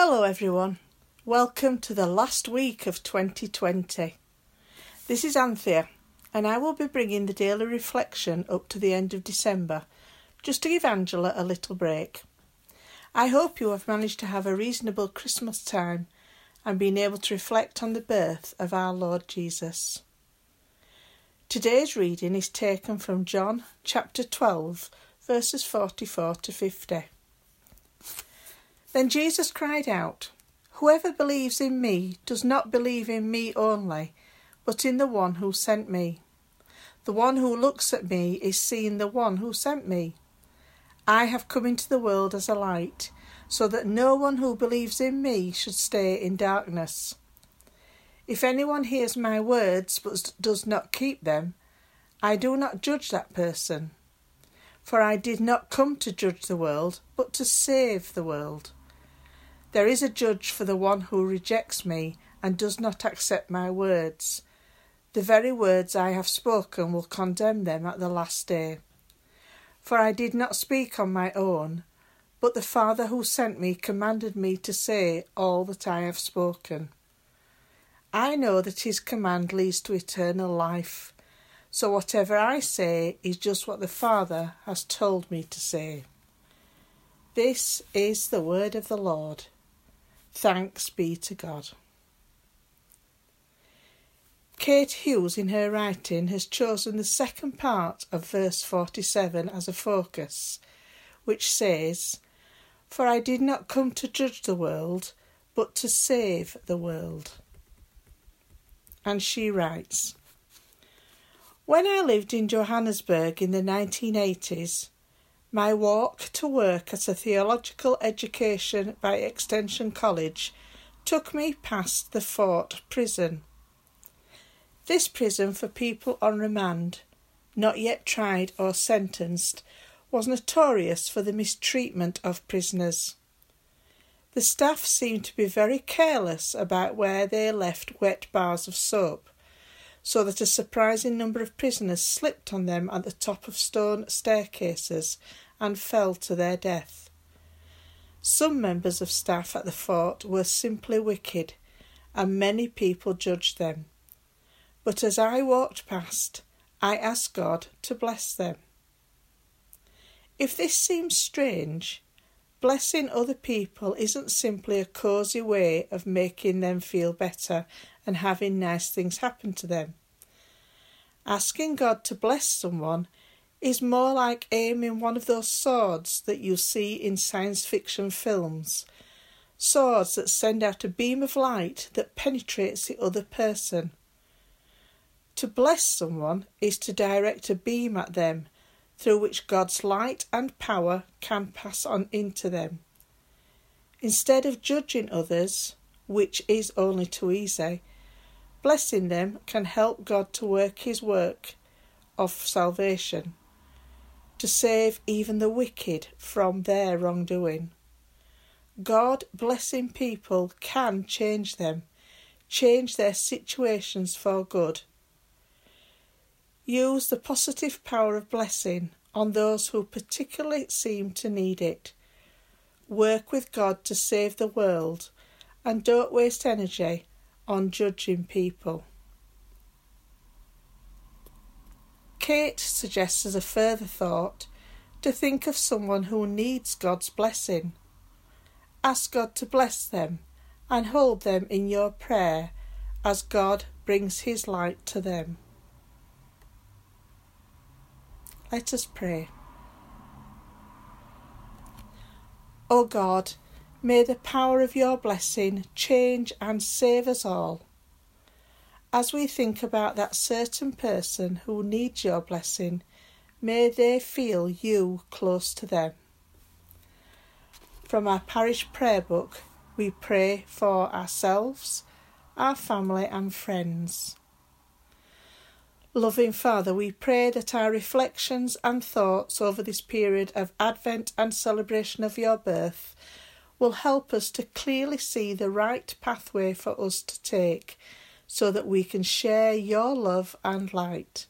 Hello, everyone. Welcome to the last week of 2020. This is Anthea, and I will be bringing the daily reflection up to the end of December, just to give Angela a little break. I hope you have managed to have a reasonable Christmas time and been able to reflect on the birth of our Lord Jesus. Today's reading is taken from John chapter 12, verses 44 to 50. Then Jesus cried out, Whoever believes in me does not believe in me only, but in the one who sent me. The one who looks at me is seeing the one who sent me. I have come into the world as a light, so that no one who believes in me should stay in darkness. If anyone hears my words but does not keep them, I do not judge that person. For I did not come to judge the world, but to save the world. There is a judge for the one who rejects me and does not accept my words. The very words I have spoken will condemn them at the last day. For I did not speak on my own, but the Father who sent me commanded me to say all that I have spoken. I know that his command leads to eternal life, so whatever I say is just what the Father has told me to say. This is the word of the Lord. Thanks be to God. Kate Hughes, in her writing, has chosen the second part of verse 47 as a focus, which says, For I did not come to judge the world, but to save the world. And she writes, When I lived in Johannesburg in the 1980s, my walk to work at a theological education by Extension College took me past the Fort prison. This prison for people on remand, not yet tried or sentenced, was notorious for the mistreatment of prisoners. The staff seemed to be very careless about where they left wet bars of soap, so that a surprising number of prisoners slipped on them at the top of stone staircases and fell to their death. Some members of staff at the fort were simply wicked, and many people judged them. But as I walked past, I asked God to bless them. If this seems strange, blessing other people isn't simply a cosy way of making them feel better and having nice things happen to them. Asking God to bless someone is more like aiming one of those swords that you see in science fiction films. Swords that send out a beam of light that penetrates the other person. To bless someone is to direct a beam at them through which God's light and power can pass on into them. Instead of judging others, which is only too easy, Blessing them can help God to work his work of salvation, to save even the wicked from their wrongdoing. God blessing people can change them, change their situations for good. Use the positive power of blessing on those who particularly seem to need it. Work with God to save the world and don't waste energy on judging people. Kate suggests as a further thought to think of someone who needs God's blessing. Ask God to bless them and hold them in your prayer as God brings His light to them. Let us pray. O God, May the power of your blessing change and save us all. As we think about that certain person who needs your blessing, may they feel you close to them. From our parish prayer book, we pray for ourselves, our family, and friends. Loving Father, we pray that our reflections and thoughts over this period of Advent and celebration of your birth will help us to clearly see the right pathway for us to take so that we can share your love and light.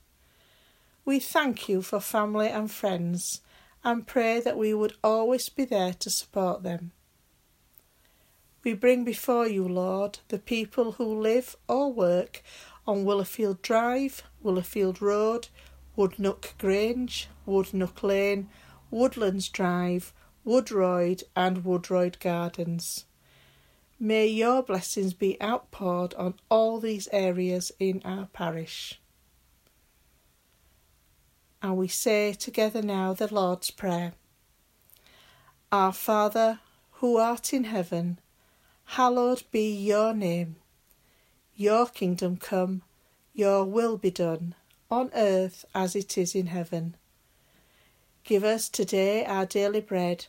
We thank you for family and friends and pray that we would always be there to support them. we bring before you, Lord, the people who live or work on Willowfield Drive, Willowfield Road, Woodnook Grange, Woodnook Lane, Woodlands Drive, Woodroyd, and Woodroyd Gardens. May your blessings be outpoured on all these areas in our parish. And we say together now the Lord's Prayer. Our Father, who art in heaven, hallowed be your name. Your kingdom come, your will be done, on earth as it is in heaven. Give us today our daily bread,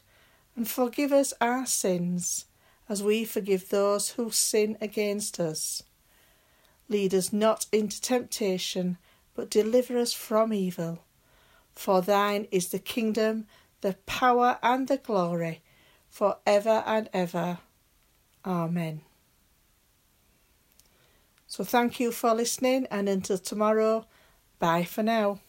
and forgive us our sins, as we forgive those who sin against us. Lead us not into temptation, but deliver us from evil. For thine is the kingdom, the power, and the glory, for ever and ever. Amen. So thank you for listening, and until tomorrow, bye for now.